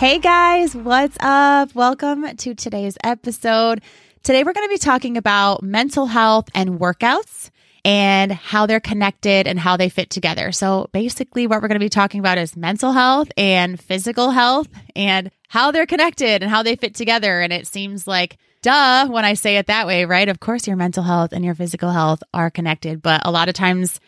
Hey guys, what's up? Welcome to today's episode. Today we're going to be talking about mental health and workouts and how they're connected and how they fit together. So basically what we're going to be talking about is mental health and physical health and how they're connected and how they fit together. And it seems like duh when I say it that way, right? Of course your mental health and your physical health are connected, but a lot of times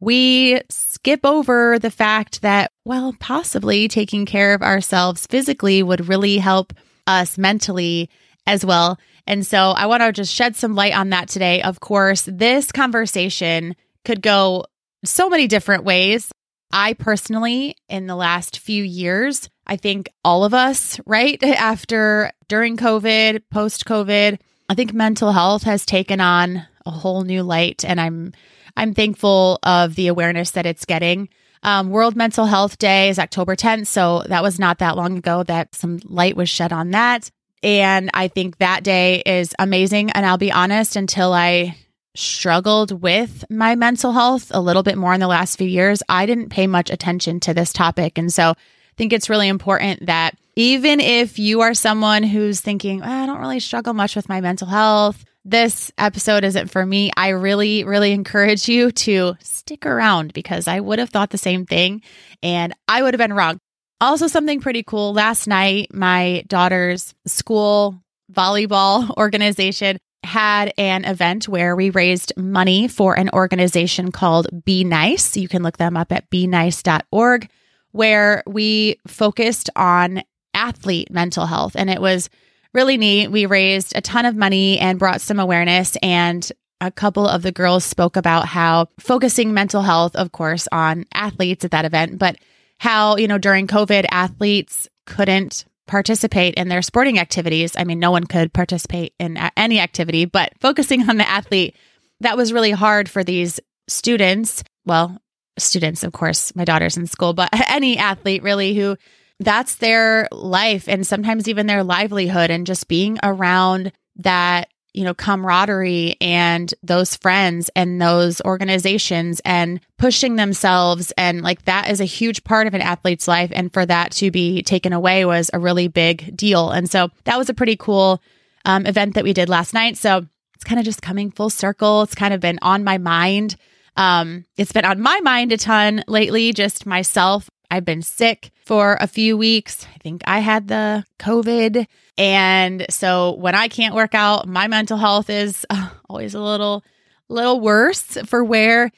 we skip over the fact that, well, possibly taking care of ourselves physically would really help us mentally as well. And so I want to just shed some light on that today. Of course, this conversation could go so many different ways. I personally, in the last few years, I think all of us, right after, during COVID, post COVID, I think mental health has taken on a whole new light. And I'm I'm thankful of the awareness that it's getting. Um, World Mental Health Day is October 10th. So that was not that long ago that some light was shed on that. And I think that day is amazing. And I'll be honest, until I struggled with my mental health a little bit more in the last few years, I didn't pay much attention to this topic. And so I think it's really important that even if you are someone who's thinking, oh, I don't really struggle much with my mental health, this episode isn't for me, I really, really encourage you to stick around because I would have thought the same thing and I would have been wrong. Also, something pretty cool. Last night, my daughter's school volleyball organization had an event where we raised money for an organization called Be Nice. You can look them up at benice.org, where we focused on athlete mental health. And it was really neat. We raised a ton of money and brought some awareness and a couple of the girls spoke about how focusing mental health, of course, on athletes at that event, but how, you know, during COVID, athletes couldn't participate in their sporting activities. I mean, no one could participate in any activity, but focusing on the athlete, that was really hard for these students. Well, students, of course, my daughter's in school, but any athlete really who that's their life and sometimes even their livelihood and just being around that you know camaraderie and those friends and those organizations and pushing themselves. And like that is a huge part of an athlete's life. And for that to be taken away was a really big deal. And so that was a pretty cool um, event that we did last night. So it's kind of just coming full circle. It's kind of been on my mind. Um, it's been on my mind a ton lately, just myself I've been sick for a few weeks. I think I had the COVID. And so when I can't work out, my mental health is uh, always a little little worse for where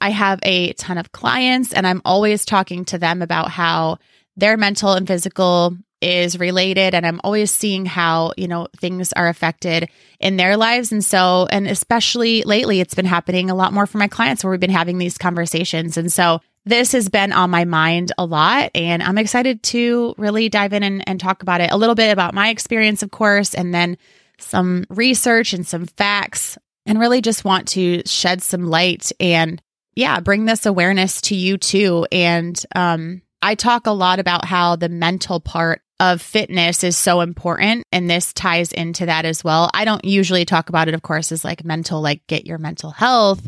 I have a ton of clients and I'm always talking to them about how their mental and physical is related and I'm always seeing how, you know, things are affected in their lives and so and especially lately it's been happening a lot more for my clients where we've been having these conversations. And so this has been on my mind a lot, and I'm excited to really dive in and, and talk about it a little bit about my experience, of course, and then some research and some facts, and really just want to shed some light and, yeah, bring this awareness to you too. And um, I talk a lot about how the mental part of fitness is so important and this ties into that as well. I don't usually talk about it of course as like mental like get your mental health,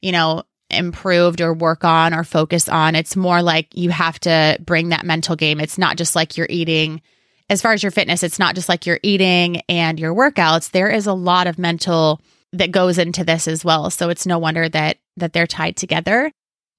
you know, improved or work on or focus on. It's more like you have to bring that mental game. It's not just like you're eating. As far as your fitness, it's not just like you're eating and your workouts. There is a lot of mental that goes into this as well. So it's no wonder that that they're tied together.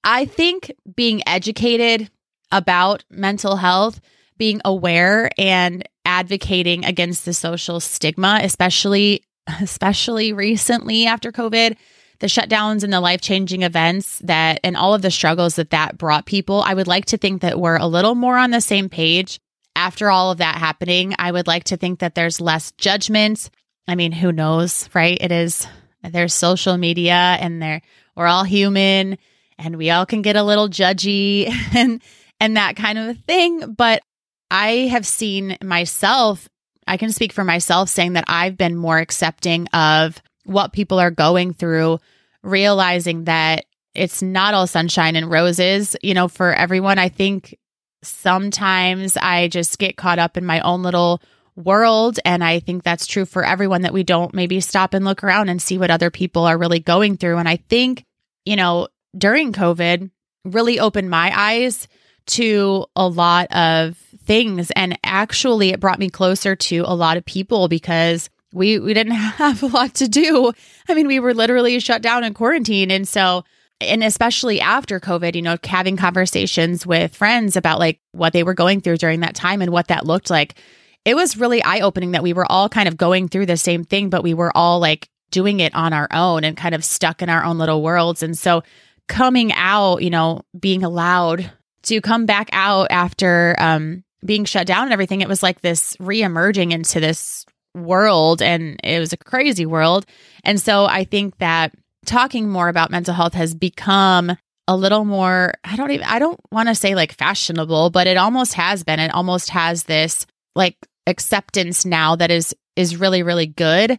I think being educated about mental health, being aware and advocating against the social stigma, especially especially recently after COVID, the shutdowns and the life changing events that and all of the struggles that that brought people, I would like to think that we're a little more on the same page after all of that happening. I would like to think that there's less judgment. I mean, who knows, right? It is there's social media and there we're all human and we all can get a little judgy and and that kind of a thing, but I have seen myself, I can speak for myself saying that I've been more accepting of what people are going through, realizing that it's not all sunshine and roses, you know, for everyone. I think sometimes I just get caught up in my own little world. And I think that's true for everyone that we don't maybe stop and look around and see what other people are really going through. And I think, you know, during COVID really opened my eyes to a lot of things. And actually, it brought me closer to a lot of people because we, we didn't have a lot to do. I mean, we were literally shut down in quarantine. And so, and especially after COVID, you know, having conversations with friends about like what they were going through during that time and what that looked like. It was really eye opening that we were all kind of going through the same thing, but we were all like doing it on our own and kind of stuck in our own little worlds. And so coming out, you know, being allowed to come back out after um, being shut down and everything, it was like this re emerging into this world and it was a crazy world. And so I think that talking more about mental health has become a little more I don't even I don't want to say like fashionable, but it almost has been. It almost has this like acceptance now that is is really really good.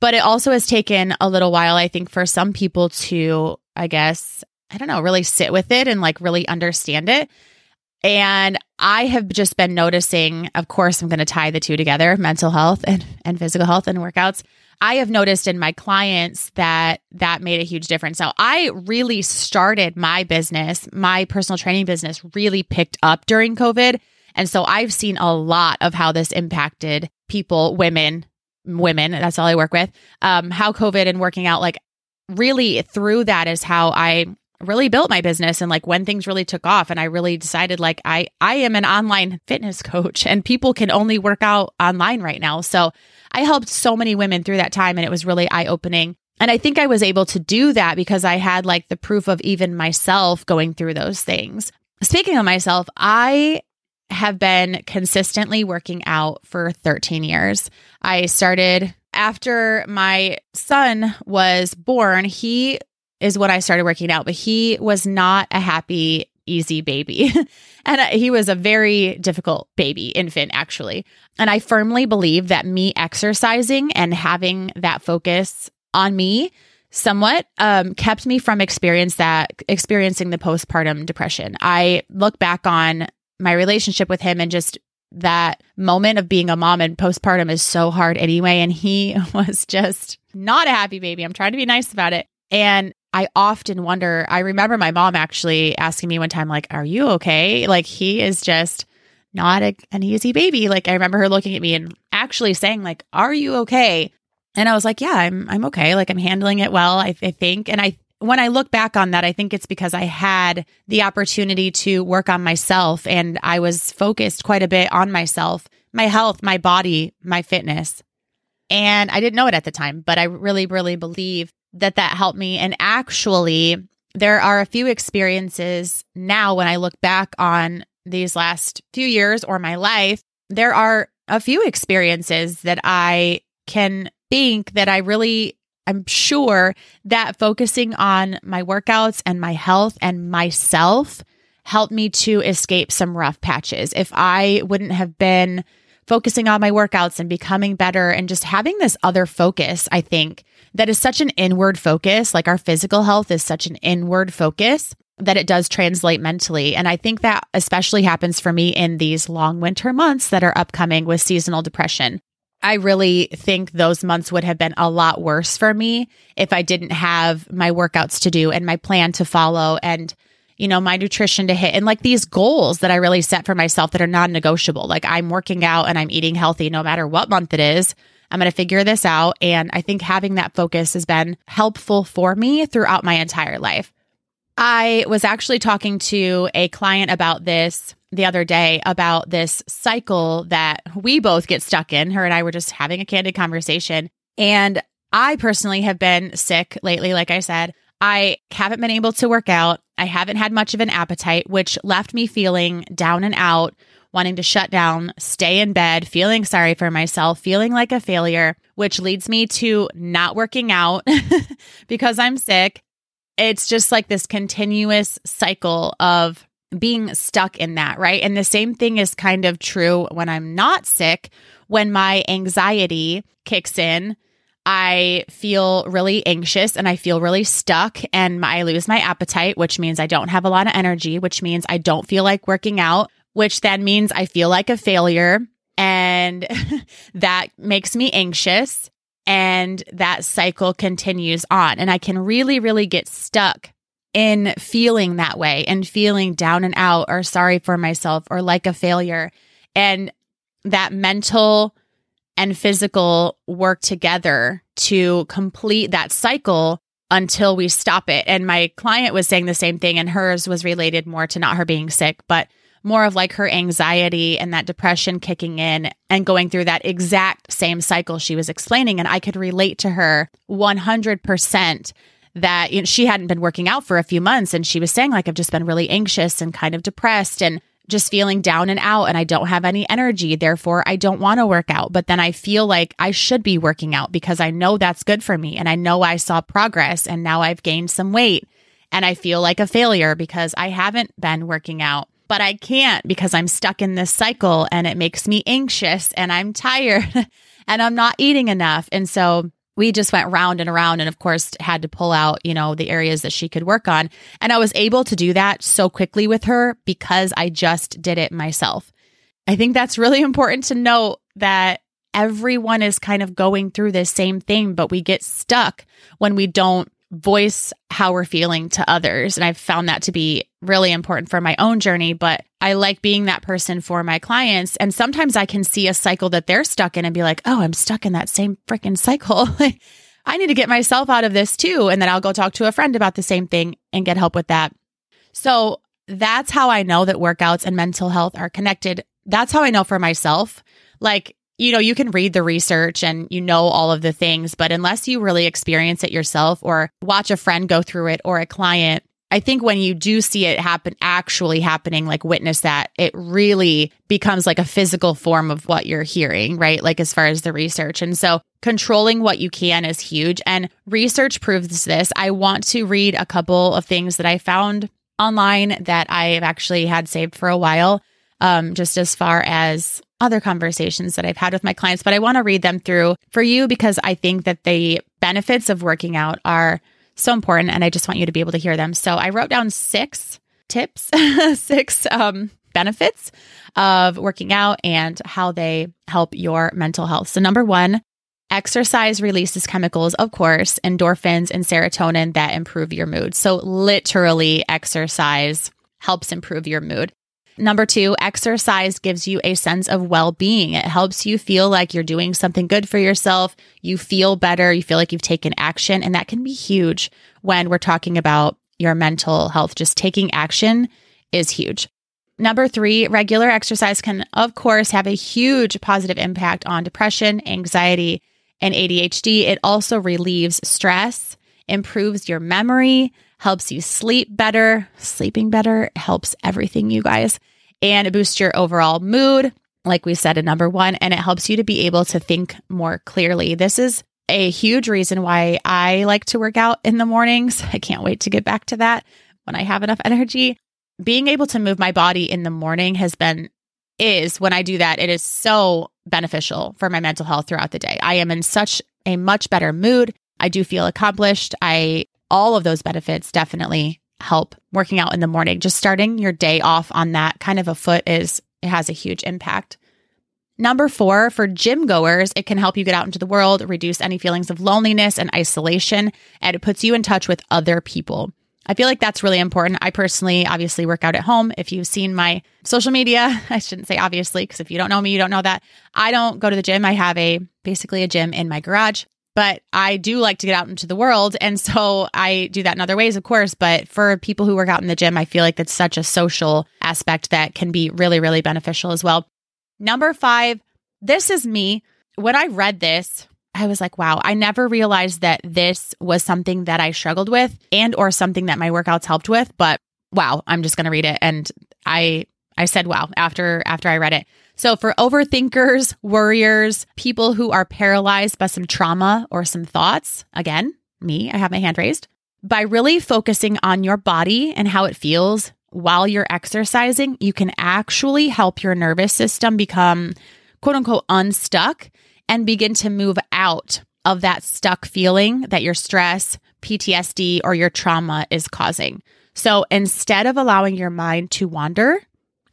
But it also has taken a little while I think for some people to I guess I don't know, really sit with it and like really understand it. And I have just been noticing, of course, I'm going to tie the two together mental health and, and physical health and workouts. I have noticed in my clients that that made a huge difference. Now, I really started my business, my personal training business really picked up during COVID. And so I've seen a lot of how this impacted people, women, women, that's all I work with. Um, how COVID and working out, like really through that is how I really built my business and like when things really took off and I really decided like I I am an online fitness coach and people can only work out online right now. So I helped so many women through that time and it was really eye-opening. And I think I was able to do that because I had like the proof of even myself going through those things. Speaking of myself, I have been consistently working out for 13 years. I started after my son was born. He is when I started working out, but he was not a happy, easy baby. and he was a very difficult baby, infant, actually. And I firmly believe that me exercising and having that focus on me somewhat um, kept me from experience that experiencing the postpartum depression. I look back on my relationship with him and just that moment of being a mom and postpartum is so hard anyway. And he was just not a happy baby. I'm trying to be nice about it. And I often wonder, I remember my mom actually asking me one time, like, are you okay? Like, he is just not a, an easy baby. Like, I remember her looking at me and actually saying, like, are you okay? And I was like, yeah, I'm, I'm okay. Like, I'm handling it well, I, I think. And I, when I look back on that, I think it's because I had the opportunity to work on myself and I was focused quite a bit on myself, my health, my body, my fitness. And I didn't know it at the time, but I really, really believe that that helped me. And actually, there are a few experiences now when I look back on these last few years or my life, there are a few experiences that I can think that I really, I'm sure that focusing on my workouts and my health and myself helped me to escape some rough patches. If I wouldn't have been focusing on my workouts and becoming better and just having this other focus, I think that is such an inward focus. Like our physical health is such an inward focus that it does translate mentally. And I think that especially happens for me in these long winter months that are upcoming with seasonal depression. I really think those months would have been a lot worse for me if I didn't have my workouts to do and my plan to follow and you know, my nutrition to hit and like these goals that I really set for myself that are non negotiable. Like I'm working out and I'm eating healthy no matter what month it is. I'm going to figure this out. And I think having that focus has been helpful for me throughout my entire life. I was actually talking to a client about this the other day about this cycle that we both get stuck in. Her and I were just having a candid conversation. And I personally have been sick lately, like I said. I haven't been able to work out. I haven't had much of an appetite, which left me feeling down and out wanting to shut down, stay in bed, feeling sorry for myself, feeling like a failure, which leads me to not working out because I'm sick. It's just like this continuous cycle of being stuck in that, right? And the same thing is kind of true when I'm not sick, when my anxiety kicks in. I feel really anxious and I feel really stuck and I lose my appetite, which means I don't have a lot of energy, which means I don't feel like working out, which then means I feel like a failure. And that makes me anxious. And that cycle continues on. And I can really, really get stuck in feeling that way and feeling down and out or sorry for myself or like a failure. And that mental and physical work together to complete that cycle until we stop it. And my client was saying the same thing, and hers was related more to not her being sick, but more of like her anxiety and that depression kicking in and going through that exact same cycle she was explaining. And I could relate to her 100% that you know, she hadn't been working out for a few months. And she was saying, like, I've just been really anxious and kind of depressed and just feeling down and out and I don't have any energy. Therefore, I don't want to work out. But then I feel like I should be working out because I know that's good for me. And I know I saw progress and now I've gained some weight. And I feel like a failure because I haven't been working out. But I can't because I'm stuck in this cycle and it makes me anxious and I'm tired and I'm not eating enough. And so we just went round and around and of course had to pull out you know the areas that she could work on and i was able to do that so quickly with her because i just did it myself i think that's really important to note that everyone is kind of going through this same thing but we get stuck when we don't voice how we're feeling to others. And I've found that to be really important for my own journey, but I like being that person for my clients. And sometimes I can see a cycle that they're stuck in and be like, oh, I'm stuck in that same freaking cycle. I need to get myself out of this too. And then I'll go talk to a friend about the same thing and get help with that. So that's how I know that workouts and mental health are connected. That's how I know for myself. Like, you know, you can read the research and you know all of the things, but unless you really experience it yourself or watch a friend go through it or a client, I think when you do see it happen, actually happening, like witness that, it really becomes like a physical form of what you're hearing, right? Like as far as the research. And so controlling what you can is huge. And research proves this. I want to read a couple of things that I found online that I have actually had saved for a while, um, just as far as other conversations that I've had with my clients, but I want to read them through for you because I think that the benefits of working out are so important and I just want you to be able to hear them. So I wrote down six tips, six um, benefits of working out and how they help your mental health. So, number one, exercise releases chemicals, of course, endorphins and serotonin that improve your mood. So, literally, exercise helps improve your mood. Number two, exercise gives you a sense of well being. It helps you feel like you're doing something good for yourself. You feel better. You feel like you've taken action. And that can be huge when we're talking about your mental health. Just taking action is huge. Number three, regular exercise can, of course, have a huge positive impact on depression, anxiety, and ADHD. It also relieves stress, improves your memory, helps you sleep better. Sleeping better helps everything, you guys. And it boosts your overall mood, like we said in number one, and it helps you to be able to think more clearly. This is a huge reason why I like to work out in the mornings. I can't wait to get back to that when I have enough energy. Being able to move my body in the morning has been, is when I do that, it is so beneficial for my mental health throughout the day. I am in such a much better mood. I do feel accomplished. I all of those benefits definitely help working out in the morning. Just starting your day off on that kind of a foot is it has a huge impact. Number four, for gym goers, it can help you get out into the world, reduce any feelings of loneliness and isolation, and it puts you in touch with other people. I feel like that's really important. I personally obviously work out at home. If you've seen my social media, I shouldn't say obviously, because if you don't know me, you don't know that. I don't go to the gym. I have a basically a gym in my garage but I do like to get out into the world. And so I do that in other ways, of course. But for people who work out in the gym, I feel like that's such a social aspect that can be really, really beneficial as well. Number five, this is me. When I read this, I was like, wow, I never realized that this was something that I struggled with and or something that my workouts helped with, but wow, I'm just going to read it and I I said wow after after I read it. So, for overthinkers, worriers, people who are paralyzed by some trauma or some thoughts, again, me, I have my hand raised, by really focusing on your body and how it feels, while you're exercising, you can actually help your nervous system become quote unquote unstuck and begin to move out of that stuck feeling that your stress, PTSD, or your trauma is causing. So instead of allowing your mind to wander,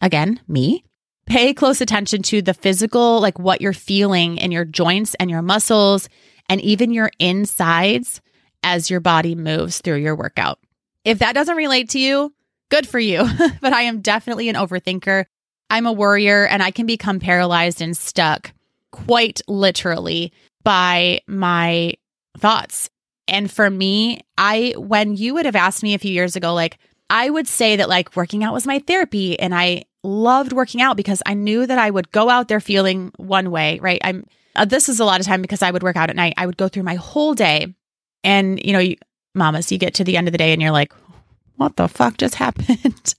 again, me, pay close attention to the physical, like what you're feeling in your joints and your muscles and even your insides as your body moves through your workout. If that doesn't relate to you, good for you. but I am definitely an overthinker. I'm a worrier and I can become paralyzed and stuck quite literally by my thoughts. And for me, I, when you would have asked me a few years ago, like, I would say that like working out was my therapy and I loved working out because I knew that I would go out there feeling one way, right? I'm, uh, this is a lot of time because I would work out at night. I would go through my whole day and, you know, you, mamas, you get to the end of the day and you're like, what the fuck just happened?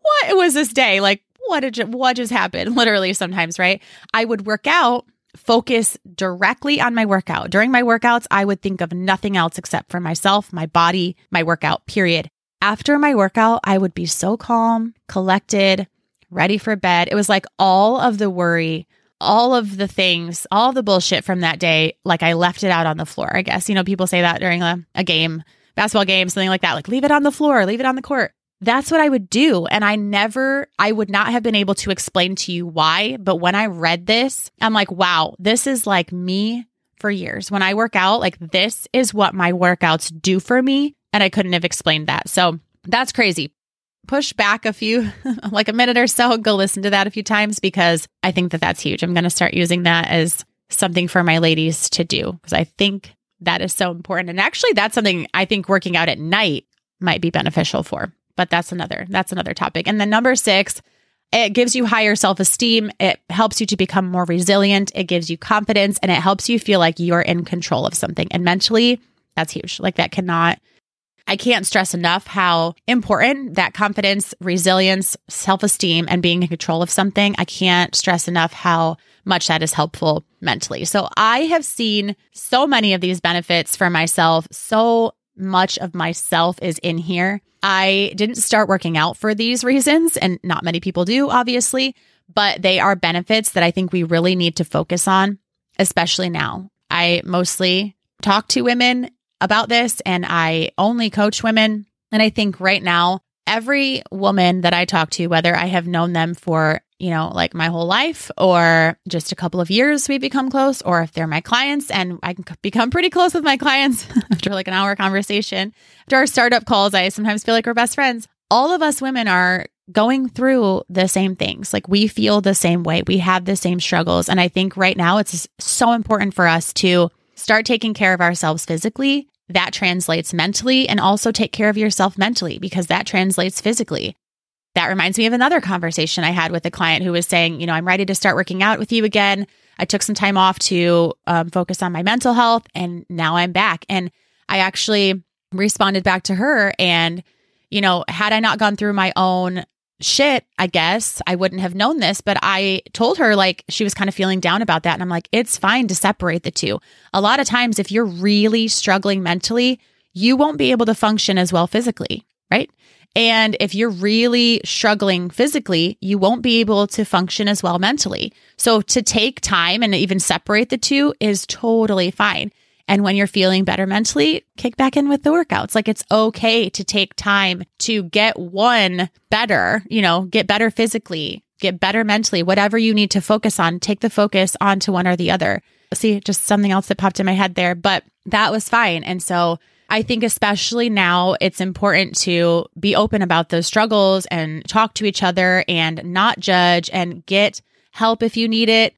what was this day? Like, what did you, what just happened? Literally sometimes, right? I would work out focus directly on my workout. During my workouts, I would think of nothing else except for myself, my body, my workout, period. After my workout, I would be so calm, collected, ready for bed. It was like all of the worry, all of the things, all the bullshit from that day, like I left it out on the floor. I guess, you know, people say that during a, a game, basketball game, something like that, like leave it on the floor, leave it on the court that's what I would do. And I never, I would not have been able to explain to you why. But when I read this, I'm like, wow, this is like me for years. When I work out, like this is what my workouts do for me. And I couldn't have explained that. So that's crazy. Push back a few, like a minute or so, go listen to that a few times because I think that that's huge. I'm going to start using that as something for my ladies to do because I think that is so important. And actually, that's something I think working out at night might be beneficial for but that's another that's another topic. And then number 6, it gives you higher self-esteem, it helps you to become more resilient, it gives you confidence and it helps you feel like you're in control of something. And mentally, that's huge. Like that cannot I can't stress enough how important that confidence, resilience, self esteem, and being in control of something. I can't stress enough how much that is helpful mentally. So I have seen so many of these benefits for myself. So much of myself is in here. I didn't start working out for these reasons, and not many people do, obviously, but they are benefits that I think we really need to focus on, especially now. I mostly talk to women about this and I only coach women. And I think right now, every woman that I talk to, whether I have known them for you know, like my whole life or just a couple of years we become close, or if they're my clients and I can become pretty close with my clients after like an hour conversation. After our startup calls, I sometimes feel like we're best friends. All of us women are going through the same things. Like we feel the same way. We have the same struggles. And I think right now it's so important for us to start taking care of ourselves physically. That translates mentally and also take care of yourself mentally because that translates physically that reminds me of another conversation I had with a client who was saying, you know, I'm ready to start working out with you again. I took some time off to um, focus on my mental health and now I'm back. And I actually responded back to her. And, you know, had I not gone through my own shit, I guess I wouldn't have known this. But I told her, like, she was kind of feeling down about that. And I'm like, it's fine to separate the two. A lot of times, if you're really struggling mentally, you won't be able to function as well physically, right? And if you're really struggling physically, you won't be able to function as well mentally. So to take time and even separate the two is totally fine. And when you're feeling better mentally, kick back in with the workouts. Like it's okay to take time to get one better, you know, get better physically, get better mentally, whatever you need to focus on, take the focus onto one or the other. See, just something else that popped in my head there, but that was fine. And so I think, especially now, it's important to be open about those struggles and talk to each other and not judge and get help if you need it.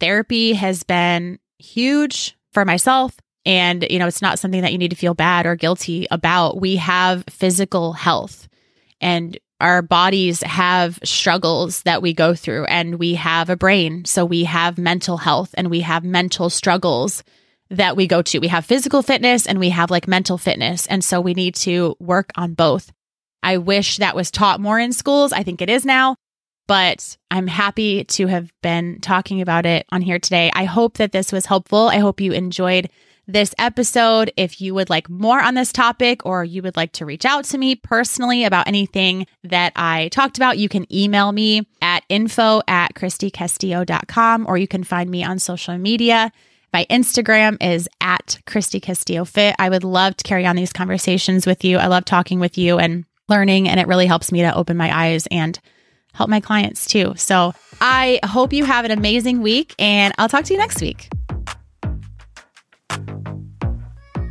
Therapy has been huge for myself. And, you know, it's not something that you need to feel bad or guilty about. We have physical health and our bodies have struggles that we go through, and we have a brain. So we have mental health and we have mental struggles that we go to. We have physical fitness and we have like mental fitness. And so we need to work on both. I wish that was taught more in schools. I think it is now, but I'm happy to have been talking about it on here today. I hope that this was helpful. I hope you enjoyed this episode. If you would like more on this topic or you would like to reach out to me personally about anything that I talked about, you can email me at info at kristycastillo.com or you can find me on social media. My Instagram is at Kristy Castillo Fit. I would love to carry on these conversations with you. I love talking with you and learning, and it really helps me to open my eyes and help my clients too. So I hope you have an amazing week, and I'll talk to you next week.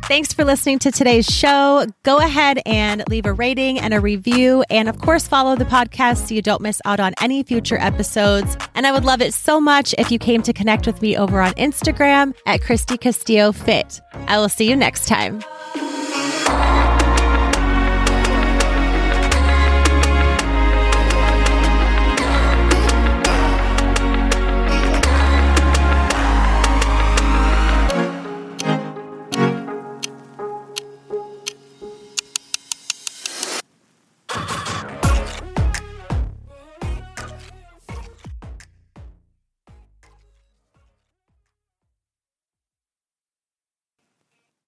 Thanks for listening to today's show. Go ahead and leave a rating and a review. And of course, follow the podcast so you don't miss out on any future episodes. And I would love it so much if you came to connect with me over on Instagram at Kristy Castillo Fit. I will see you next time.